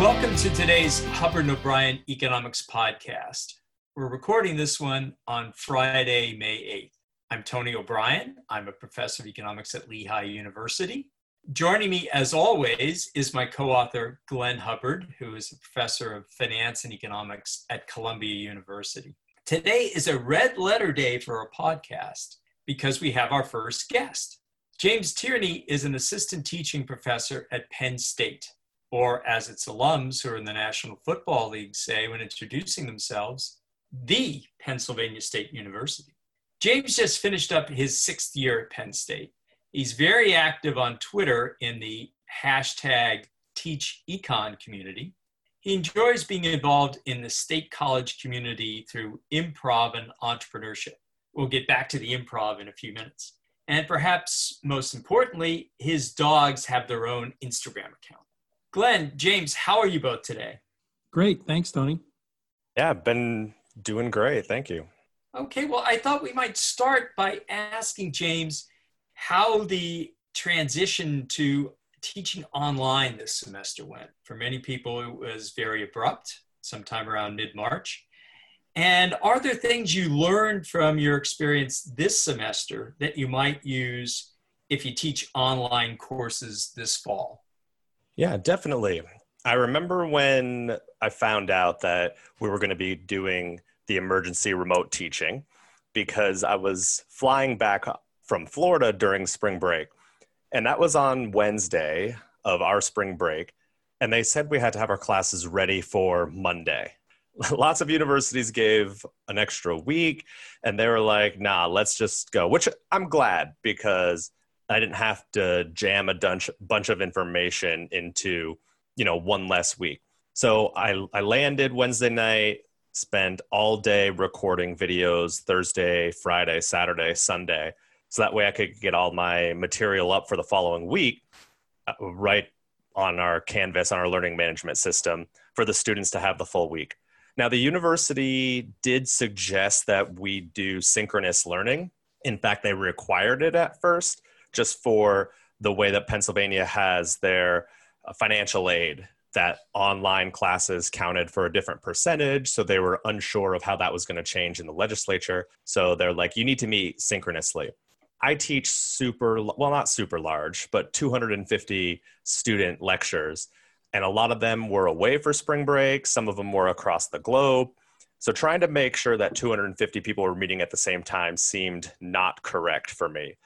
Welcome to today's Hubbard and O'Brien Economics Podcast. We're recording this one on Friday, May 8th. I'm Tony O'Brien. I'm a professor of economics at Lehigh University. Joining me, as always, is my co author, Glenn Hubbard, who is a professor of finance and economics at Columbia University. Today is a red letter day for our podcast because we have our first guest. James Tierney is an assistant teaching professor at Penn State, or as its alums who are in the National Football League say when introducing themselves, the Pennsylvania State University. James just finished up his sixth year at Penn State. He's very active on Twitter in the hashtag TeachEcon community. He enjoys being involved in the state college community through improv and entrepreneurship. We'll get back to the improv in a few minutes. And perhaps most importantly, his dogs have their own Instagram account. Glenn, James, how are you both today? Great. Thanks, Tony. Yeah, been doing great. Thank you. Okay, well, I thought we might start by asking James how the transition to teaching online this semester went. For many people, it was very abrupt, sometime around mid March. And are there things you learned from your experience this semester that you might use if you teach online courses this fall? Yeah, definitely. I remember when I found out that we were going to be doing the emergency remote teaching because I was flying back from Florida during spring break. And that was on Wednesday of our spring break. And they said we had to have our classes ready for Monday. Lots of universities gave an extra week and they were like, nah, let's just go, which I'm glad because I didn't have to jam a bunch, bunch of information into, you know, one less week. So I, I landed Wednesday night, spent all day recording videos Thursday, Friday, Saturday, Sunday. So that way I could get all my material up for the following week uh, right on our Canvas, on our learning management system for the students to have the full week. Now, the university did suggest that we do synchronous learning. In fact, they required it at first just for the way that Pennsylvania has their uh, financial aid that online classes counted for a different percentage. So they were unsure of how that was going to change in the legislature. So they're like, you need to meet synchronously. I teach super, well, not super large, but 250 student lectures. And a lot of them were away for spring break, some of them were across the globe. So trying to make sure that 250 people were meeting at the same time seemed not correct for me.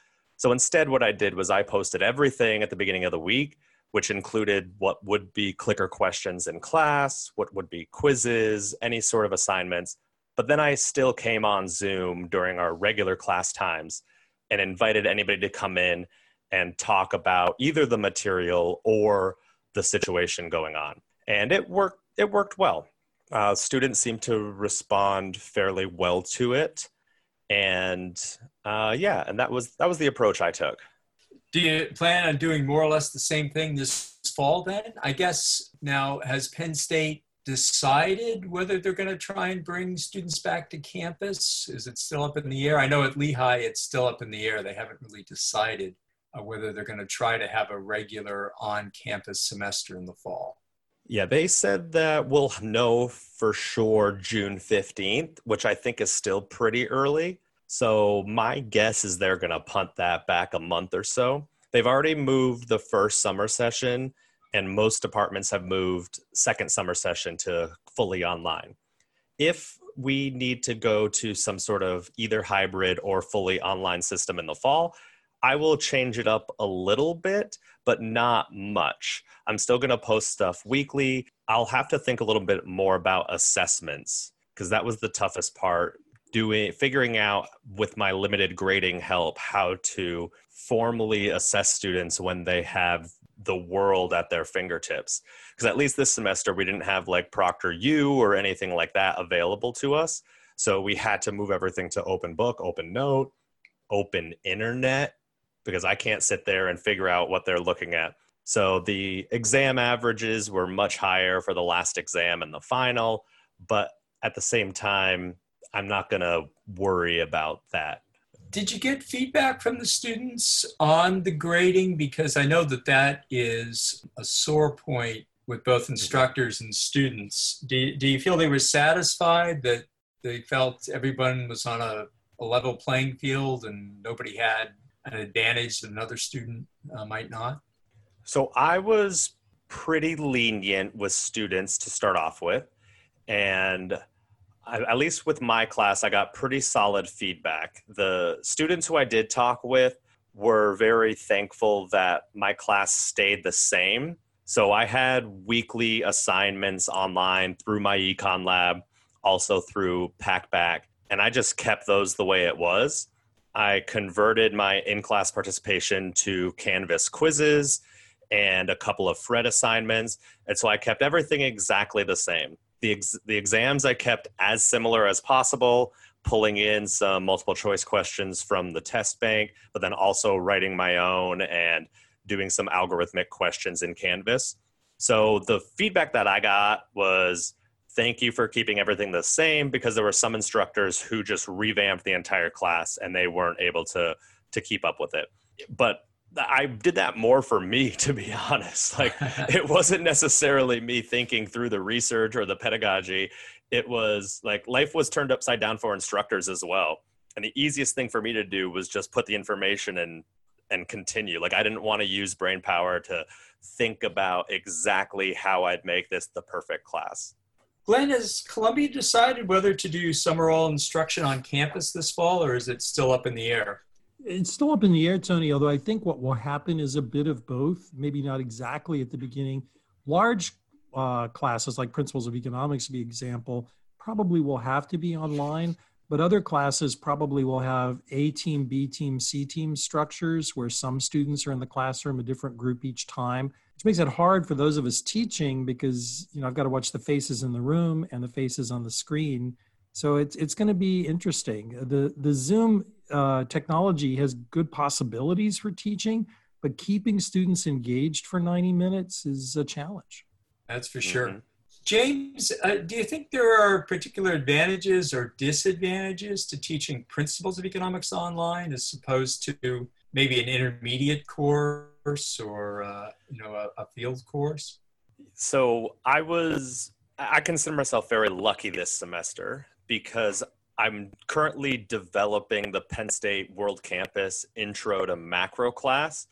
So instead, what I did was I posted everything at the beginning of the week, which included what would be clicker questions in class, what would be quizzes, any sort of assignments. But then I still came on Zoom during our regular class times and invited anybody to come in and talk about either the material or the situation going on. And it worked. It worked well. Uh, students seemed to respond fairly well to it, and uh, yeah, and that was that was the approach I took. Do you plan on doing more or less the same thing this fall? Then I guess now has Penn State decided whether they're going to try and bring students back to campus? Is it still up in the air? I know at Lehigh it's still up in the air. They haven't really decided uh, whether they're going to try to have a regular on campus semester in the fall. Yeah, they said that we'll know for sure June 15th, which I think is still pretty early. So my guess is they're going to punt that back a month or so. They've already moved the first summer session and most departments have moved second summer session to fully online. If we need to go to some sort of either hybrid or fully online system in the fall, I will change it up a little bit, but not much. I'm still going to post stuff weekly. I'll have to think a little bit more about assessments because that was the toughest part doing figuring out with my limited grading help how to formally assess students when they have the world at their fingertips because at least this semester we didn't have like ProctorU or anything like that available to us so we had to move everything to open book open note open internet because i can't sit there and figure out what they're looking at so the exam averages were much higher for the last exam and the final but at the same time i'm not going to worry about that did you get feedback from the students on the grading? Because I know that that is a sore point with both mm-hmm. instructors and students. Do, do you feel they were satisfied that they felt everyone was on a, a level playing field and nobody had an advantage that another student uh, might not? So I was pretty lenient with students to start off with. And I, at least with my class, I got pretty solid feedback. The students who I did talk with were very thankful that my class stayed the same. So I had weekly assignments online through MyEconLab, also through PackBack, and I just kept those the way it was. I converted my in class participation to Canvas quizzes and a couple of FRED assignments. And so I kept everything exactly the same. The, ex- the exams I kept as similar as possible, pulling in some multiple choice questions from the test bank, but then also writing my own and doing some algorithmic questions in Canvas. So the feedback that I got was thank you for keeping everything the same because there were some instructors who just revamped the entire class and they weren't able to to keep up with it. But I did that more for me, to be honest. Like, it wasn't necessarily me thinking through the research or the pedagogy. It was like life was turned upside down for instructors as well. And the easiest thing for me to do was just put the information and and continue. Like, I didn't want to use brain power to think about exactly how I'd make this the perfect class. Glenn, has Columbia decided whether to do summer all instruction on campus this fall, or is it still up in the air? It's still up in the air, Tony, although I think what will happen is a bit of both, maybe not exactly at the beginning. Large uh, classes like Principles of Economics, to be example, probably will have to be online, but other classes probably will have A team, B team, C team structures where some students are in the classroom, a different group each time, which makes it hard for those of us teaching because you know I've got to watch the faces in the room and the faces on the screen. So it's it's going to be interesting. The the Zoom uh, technology has good possibilities for teaching, but keeping students engaged for 90 minutes is a challenge. That's for sure. Mm-hmm. James, uh, do you think there are particular advantages or disadvantages to teaching principles of economics online as opposed to maybe an intermediate course or uh, you know a, a field course? So I was I consider myself very lucky this semester because I'm currently developing the Penn State World Campus Intro to Macro class.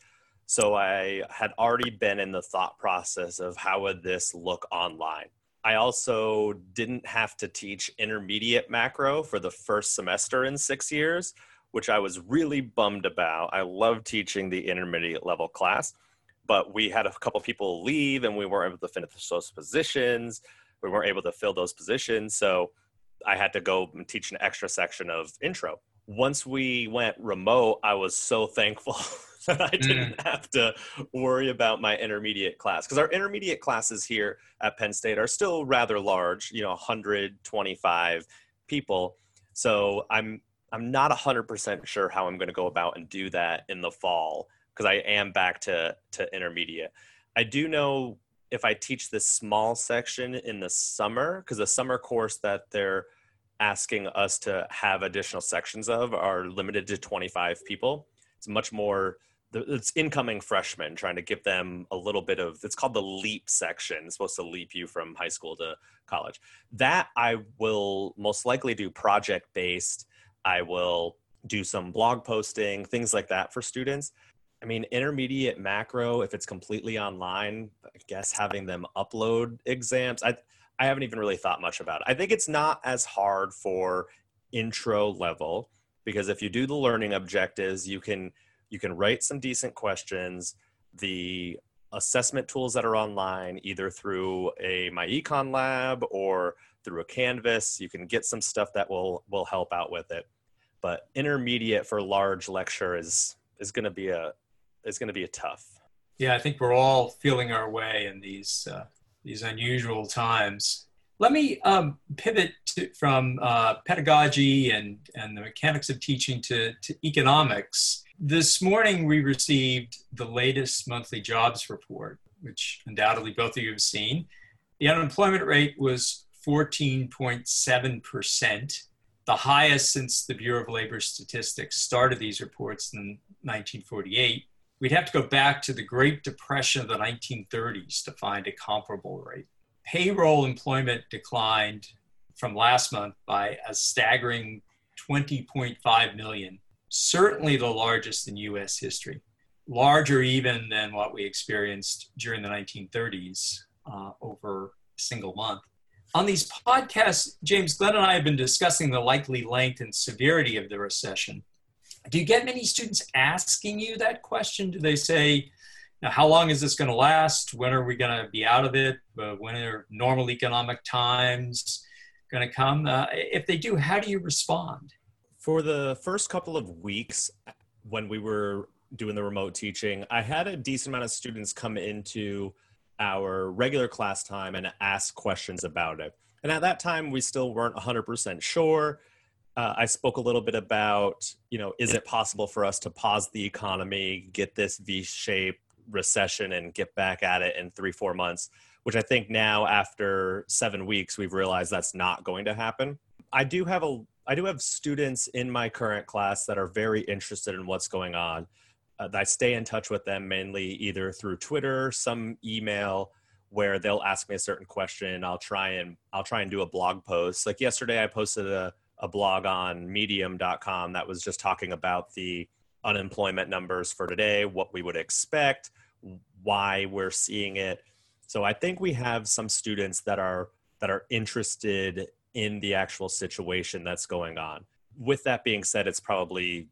So I had already been in the thought process of how would this look online. I also didn't have to teach intermediate macro for the first semester in 6 years, which I was really bummed about. I love teaching the intermediate level class, but we had a couple people leave and we weren't able to finish those positions. We weren't able to fill those positions. So I had to go and teach an extra section of intro. Once we went remote, I was so thankful that I didn't mm. have to worry about my intermediate class because our intermediate classes here at Penn State are still rather large, you know, 125 people. So I'm I'm not 100% sure how I'm going to go about and do that in the fall because I am back to to intermediate. I do know if I teach this small section in the summer, because the summer course that they're asking us to have additional sections of are limited to 25 people. It's much more, it's incoming freshmen trying to give them a little bit of, it's called the LEAP section. It's supposed to leap you from high school to college. That I will most likely do project based. I will do some blog posting, things like that for students. I mean, intermediate macro, if it's completely online, I guess having them upload exams. I I haven't even really thought much about it. I think it's not as hard for intro level because if you do the learning objectives, you can you can write some decent questions. The assessment tools that are online, either through a MyEconLab or through a Canvas, you can get some stuff that will will help out with it. But intermediate for large lecture is is going to be a is going to be a tough. Yeah, I think we're all feeling our way in these uh, these unusual times. Let me um, pivot to, from uh, pedagogy and, and the mechanics of teaching to, to economics. This morning, we received the latest monthly jobs report, which undoubtedly both of you have seen. The unemployment rate was 14.7%, the highest since the Bureau of Labor Statistics started these reports in 1948 we'd have to go back to the Great Depression of the 1930s to find a comparable rate. Payroll employment declined from last month by a staggering 20.5 million, certainly the largest in US history, larger even than what we experienced during the 1930s uh, over a single month. On these podcasts, James Glenn and I have been discussing the likely length and severity of the recession. Do you get many students asking you that question? Do they say, how long is this going to last? When are we going to be out of it? Uh, when are normal economic times going to come? Uh, if they do, how do you respond? For the first couple of weeks, when we were doing the remote teaching, I had a decent amount of students come into our regular class time and ask questions about it. And at that time, we still weren't 100% sure. Uh, I spoke a little bit about, you know, is it possible for us to pause the economy, get this V shaped recession, and get back at it in three, four months? Which I think now, after seven weeks, we've realized that's not going to happen. I do have a I do have students in my current class that are very interested in what's going on uh, I stay in touch with them mainly either through Twitter, some email where they'll ask me a certain question. I'll try and I'll try and do a blog post. Like yesterday, I posted a, a blog on Medium.com that was just talking about the unemployment numbers for today, what we would expect, why we're seeing it. So I think we have some students that are that are interested in the actual situation that's going on. With that being said, it's probably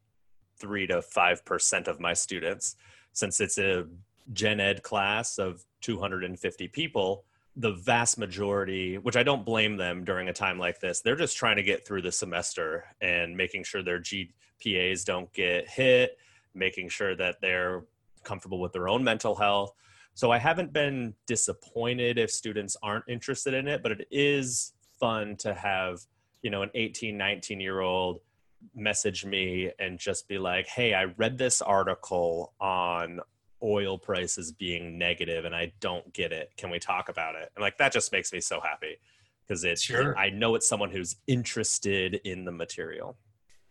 three to five percent of my students since it's a gen ed class of 250 people the vast majority which i don't blame them during a time like this they're just trying to get through the semester and making sure their gpas don't get hit making sure that they're comfortable with their own mental health so i haven't been disappointed if students aren't interested in it but it is fun to have you know an 18 19 year old message me and just be like, hey, I read this article on oil prices being negative and I don't get it. Can we talk about it? And like that just makes me so happy because it's sure. I know it's someone who's interested in the material.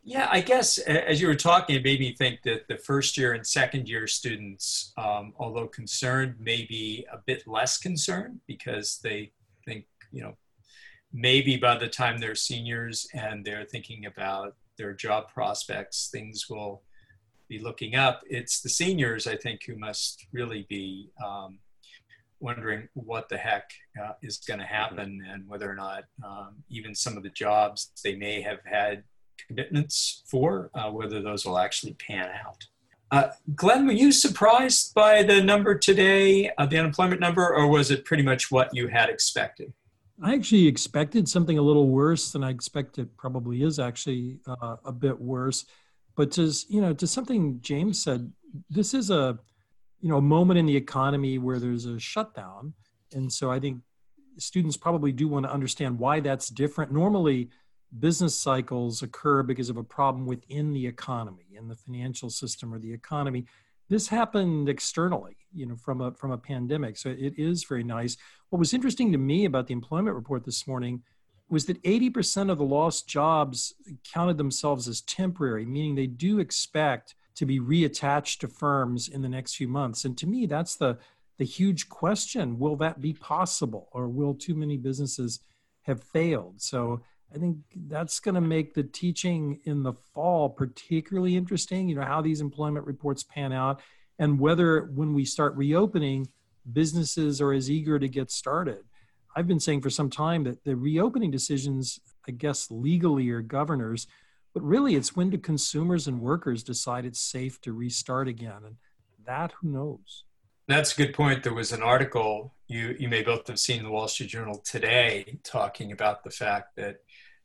Yeah, I guess as you were talking, it made me think that the first year and second year students, um, although concerned, may be a bit less concerned because they think, you know, maybe by the time they're seniors and they're thinking about their job prospects, things will be looking up. It's the seniors, I think, who must really be um, wondering what the heck uh, is going to happen and whether or not um, even some of the jobs they may have had commitments for, uh, whether those will actually pan out. Uh, Glenn, were you surprised by the number today, uh, the unemployment number, or was it pretty much what you had expected? I actually expected something a little worse than I expected. Probably is actually uh, a bit worse, but to you know, to something James said, this is a you know a moment in the economy where there's a shutdown, and so I think students probably do want to understand why that's different. Normally, business cycles occur because of a problem within the economy, in the financial system or the economy this happened externally you know from a from a pandemic so it is very nice what was interesting to me about the employment report this morning was that 80% of the lost jobs counted themselves as temporary meaning they do expect to be reattached to firms in the next few months and to me that's the the huge question will that be possible or will too many businesses have failed so I think that's going to make the teaching in the fall particularly interesting. You know, how these employment reports pan out and whether when we start reopening, businesses are as eager to get started. I've been saying for some time that the reopening decisions, I guess, legally are governors, but really it's when do consumers and workers decide it's safe to restart again? And that, who knows? That's a good point. There was an article you, you may both have seen in the Wall Street Journal today talking about the fact that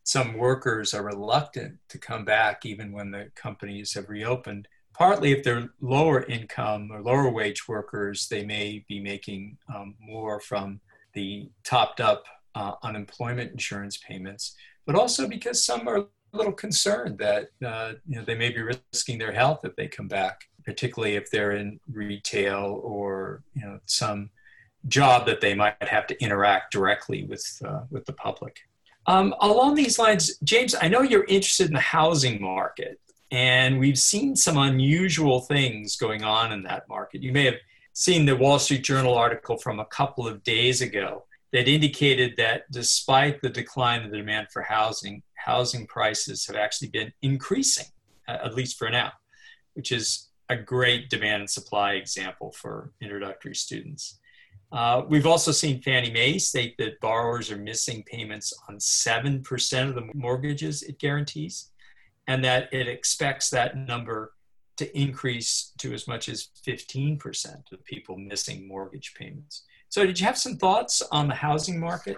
some workers are reluctant to come back even when the companies have reopened. Partly, if they're lower income or lower wage workers, they may be making um, more from the topped up uh, unemployment insurance payments, but also because some are a little concerned that uh, you know, they may be risking their health if they come back, particularly if they're in retail or you know, some job that they might have to interact directly with, uh, with the public. Um, along these lines, James, I know you're interested in the housing market. And we've seen some unusual things going on in that market. You may have seen the Wall Street Journal article from a couple of days ago that indicated that despite the decline in the demand for housing, housing prices have actually been increasing, at least for now, which is a great demand and supply example for introductory students. Uh, we've also seen Fannie Mae state that borrowers are missing payments on 7% of the mortgages it guarantees, and that it expects that number to increase to as much as 15% of people missing mortgage payments. So, did you have some thoughts on the housing market?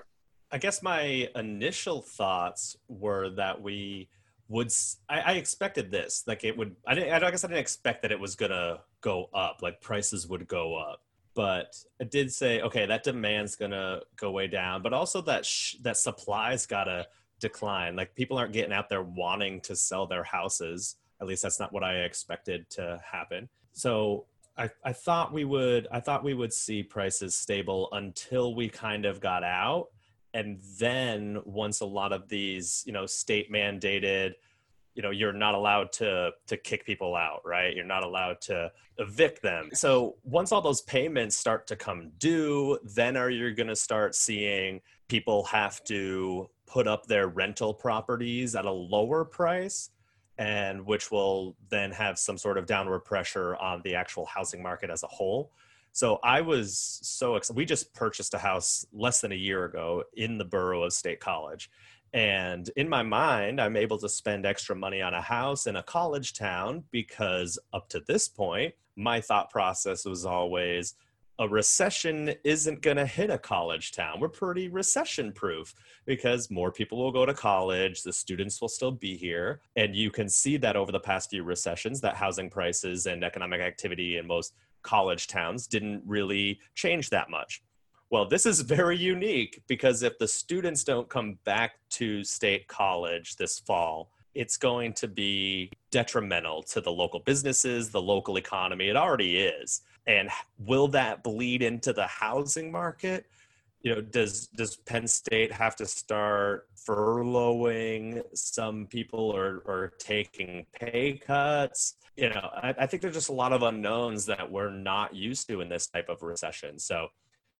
I guess my initial thoughts were that we would. I, I expected this, like it would. I, didn't, I guess I didn't expect that it was gonna go up, like prices would go up. But i did say, okay, that demand's gonna go way down, but also that sh- that supply's gotta decline. Like people aren't getting out there wanting to sell their houses at least that's not what I expected to happen. So I, I thought we would I thought we would see prices stable until we kind of got out. And then once a lot of these, you know, state mandated, you know, you're not allowed to to kick people out, right? You're not allowed to evict them. So once all those payments start to come due, then are you going to start seeing people have to put up their rental properties at a lower price and which will then have some sort of downward pressure on the actual housing market as a whole. So I was so excited. We just purchased a house less than a year ago in the borough of State College. And in my mind, I'm able to spend extra money on a house in a college town because up to this point, my thought process was always a recession isn't going to hit a college town. We're pretty recession proof because more people will go to college, the students will still be here. And you can see that over the past few recessions, that housing prices and economic activity in most college towns didn't really change that much. Well, this is very unique because if the students don't come back to state college this fall, it's going to be detrimental to the local businesses, the local economy. It already is and will that bleed into the housing market? You know does does penn state have to start furloughing some people or or taking pay cuts? You know I, I, think there's just a lot of unknowns that we're not used to in this type of recession. So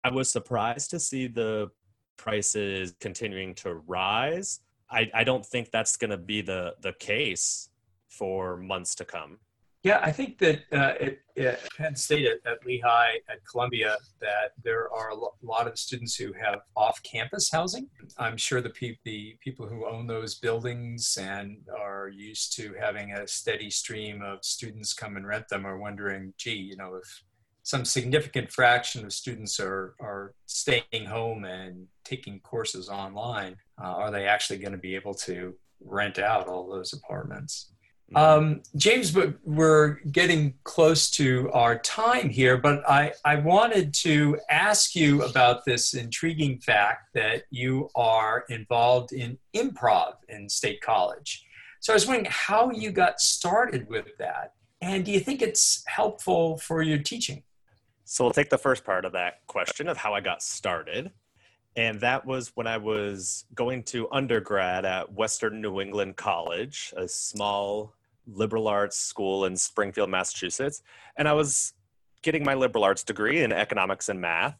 i was surprised to see the prices continuing to rise. I, I don't think that's going to be the the case for months to come yeah, I think that uh, at, at, Penn State, at, at, Lehigh, at Columbia, that there are a lot of students who have off-campus housing. I'm sure the, pe- the people who own those buildings and are used to having a steady stream of students come and rent them are wondering, gee, you know, if some significant fraction of students are, are staying home and taking courses online, uh, are they actually going to be able to rent out all those apartments? Mm-hmm. Um, James, but we're getting close to our time here, but I, I wanted to ask you about this intriguing fact that you are involved in improv in State College. So I was wondering how you got started with that, and do you think it's helpful for your teaching? So we'll take the first part of that question of how I got started. And that was when I was going to undergrad at Western New England College, a small liberal arts school in Springfield, Massachusetts. And I was getting my liberal arts degree in economics and math.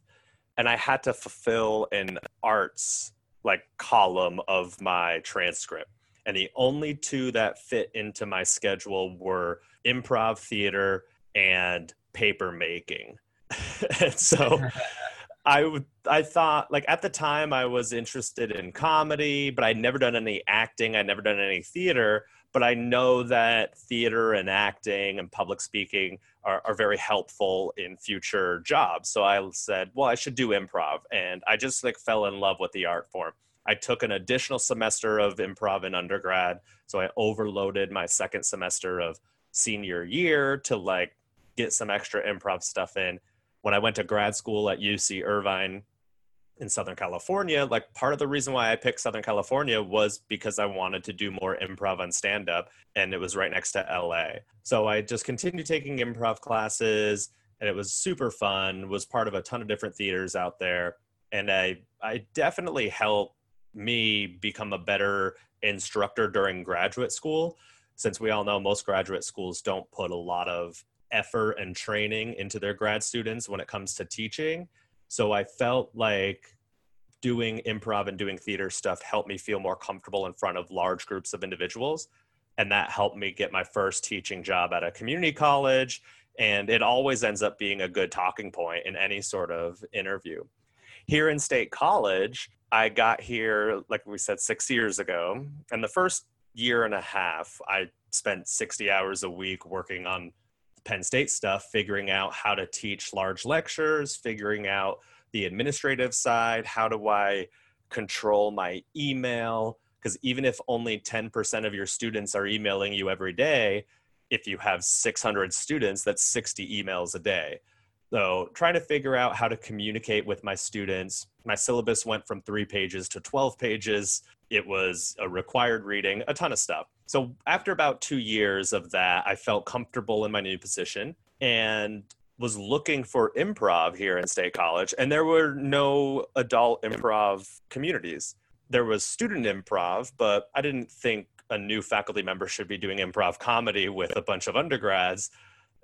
And I had to fulfill an arts like column of my transcript. And the only two that fit into my schedule were improv theater and paper making. and so I would I thought like at the time I was interested in comedy, but I'd never done any acting, I'd never done any theater but I know that theater and acting and public speaking are, are very helpful in future jobs. So I said, well, I should do improv. And I just like fell in love with the art form. I took an additional semester of improv in undergrad. So I overloaded my second semester of senior year to like get some extra improv stuff in. When I went to grad school at UC Irvine, in Southern California, like part of the reason why I picked Southern California was because I wanted to do more improv and stand up, and it was right next to LA. So I just continued taking improv classes, and it was super fun. Was part of a ton of different theaters out there, and I I definitely helped me become a better instructor during graduate school. since we all know most graduate schools don't put a lot of effort and training into their grad students when it comes to teaching. So I felt like doing improv and doing theater stuff helped me feel more comfortable in front of large groups of individuals. And that helped me get my first teaching job at a community college. And it always ends up being a good talking point in any sort of interview. Here in State College, I got here, like we said, six years ago. And the first year and a half, I spent 60 hours a week working on Penn State stuff, figuring out how to teach large lectures, figuring out the administrative side. How do I control my email? Because even if only 10% of your students are emailing you every day, if you have 600 students, that's 60 emails a day. So, trying to figure out how to communicate with my students. My syllabus went from three pages to 12 pages. It was a required reading, a ton of stuff. So, after about two years of that, I felt comfortable in my new position and was looking for improv here in State College, and there were no adult improv communities. There was student improv, but I didn't think a new faculty member should be doing improv comedy with a bunch of undergrads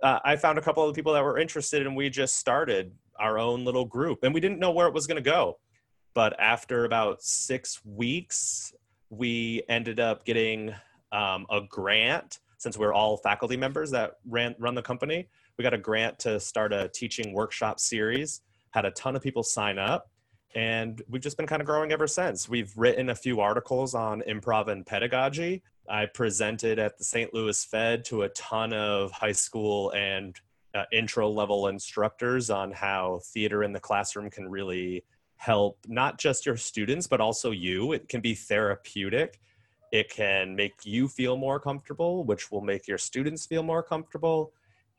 uh, I found a couple of people that were interested, and we just started our own little group. And we didn't know where it was going to go. But after about six weeks, we ended up getting um, a grant since we're all faculty members that ran run the company. We got a grant to start a teaching workshop series. Had a ton of people sign up, and we've just been kind of growing ever since. We've written a few articles on improv and pedagogy. I presented at the St. Louis Fed to a ton of high school and uh, intro level instructors on how theater in the classroom can really help not just your students, but also you. It can be therapeutic. It can make you feel more comfortable, which will make your students feel more comfortable.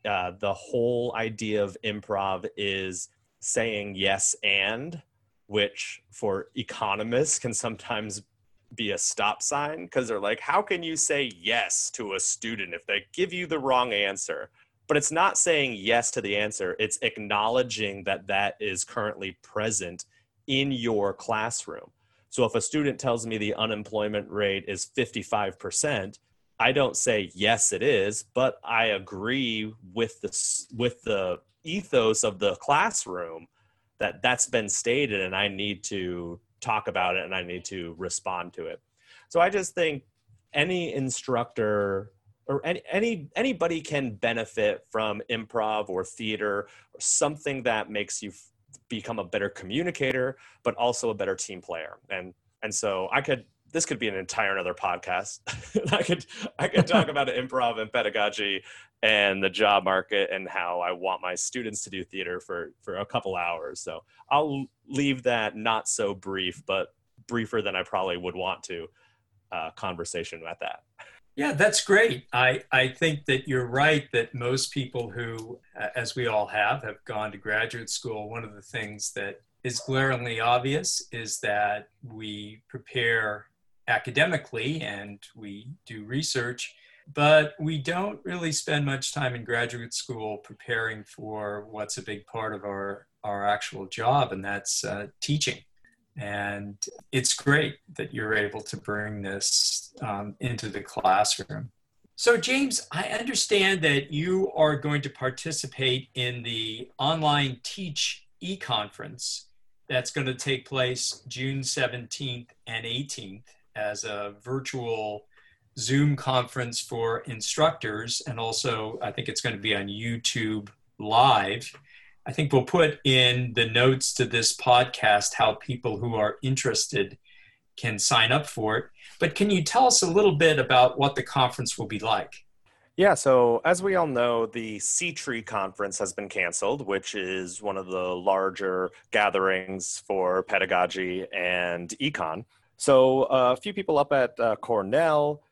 Uh, the whole idea of improv is saying yes and, which for economists can sometimes be a stop sign because they're like, how can you say yes to a student if they give you the wrong answer? But it's not saying yes to the answer, it's acknowledging that that is currently present in your classroom. So if a student tells me the unemployment rate is 55%, I don't say yes it is, but I agree with the with the ethos of the classroom that that's been stated and I need to talk about it and I need to respond to it. So I just think any instructor or any, any anybody can benefit from improv or theater or something that makes you become a better communicator but also a better team player and and so i could this could be an entire another podcast i could i could talk about improv and pedagogy and the job market and how I want my students to do theater for for a couple hours. So I'll leave that not so brief, but briefer than I probably would want to uh, conversation about that. Yeah, that's great. I, I think that you're right that most people who, as we all have, have gone to graduate school, one of the things that is glaringly obvious is that we prepare academically and we do research but we don't really spend much time in graduate school preparing for what's a big part of our, our actual job, and that's uh, teaching. And it's great that you're able to bring this um, into the classroom. So, James, I understand that you are going to participate in the online Teach e conference that's going to take place June 17th and 18th as a virtual Zoom conference for instructors, and also I think it's going to be on YouTube Live. I think we'll put in the notes to this podcast how people who are interested can sign up for it. But can you tell us a little bit about what the conference will be like? Yeah, so as we all know, the CTREE conference has been canceled, which is one of the larger gatherings for pedagogy and econ. So uh, a few people up at uh, Cornell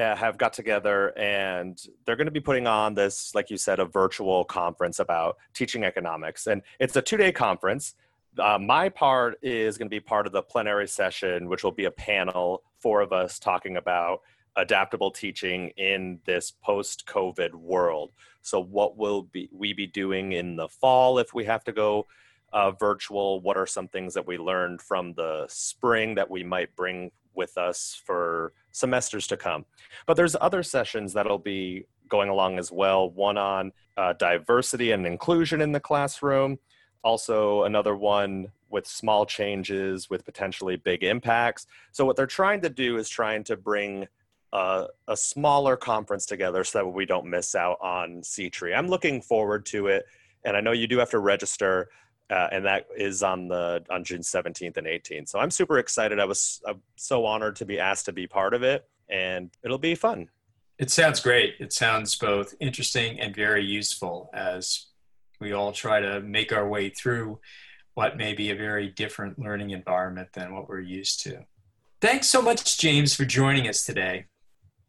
uh, have got together and they're going to be putting on this, like you said, a virtual conference about teaching economics. And it's a two day conference. Uh, my part is going to be part of the plenary session, which will be a panel, four of us talking about adaptable teaching in this post COVID world. So, what will be, we be doing in the fall if we have to go uh, virtual? What are some things that we learned from the spring that we might bring with us for semesters to come. But there's other sessions that'll be going along as well. One on uh, diversity and inclusion in the classroom. Also, another one with small changes with potentially big impacts. So, what they're trying to do is trying to bring a, a smaller conference together so that we don't miss out on CTREE. I'm looking forward to it, and I know you do have to register, uh, and that is on the on June 17th and 18th. So I'm super excited. I was I'm so honored to be asked to be part of it, and it'll be fun. It sounds great. It sounds both interesting and very useful as we all try to make our way through what may be a very different learning environment than what we're used to. Thanks so much, James, for joining us today.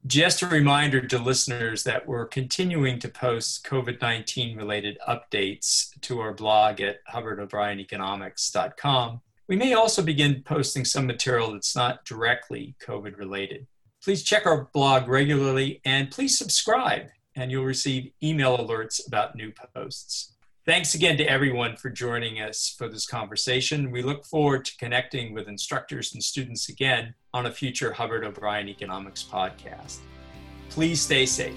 Just a reminder to listeners that we're continuing to post COVID 19 related updates to our blog at hubbardobrieneconomics.com. We may also begin posting some material that's not directly COVID related. Please check our blog regularly and please subscribe, and you'll receive email alerts about new posts. Thanks again to everyone for joining us for this conversation. We look forward to connecting with instructors and students again on a future Hubbard O'Brien Economics podcast. Please stay safe.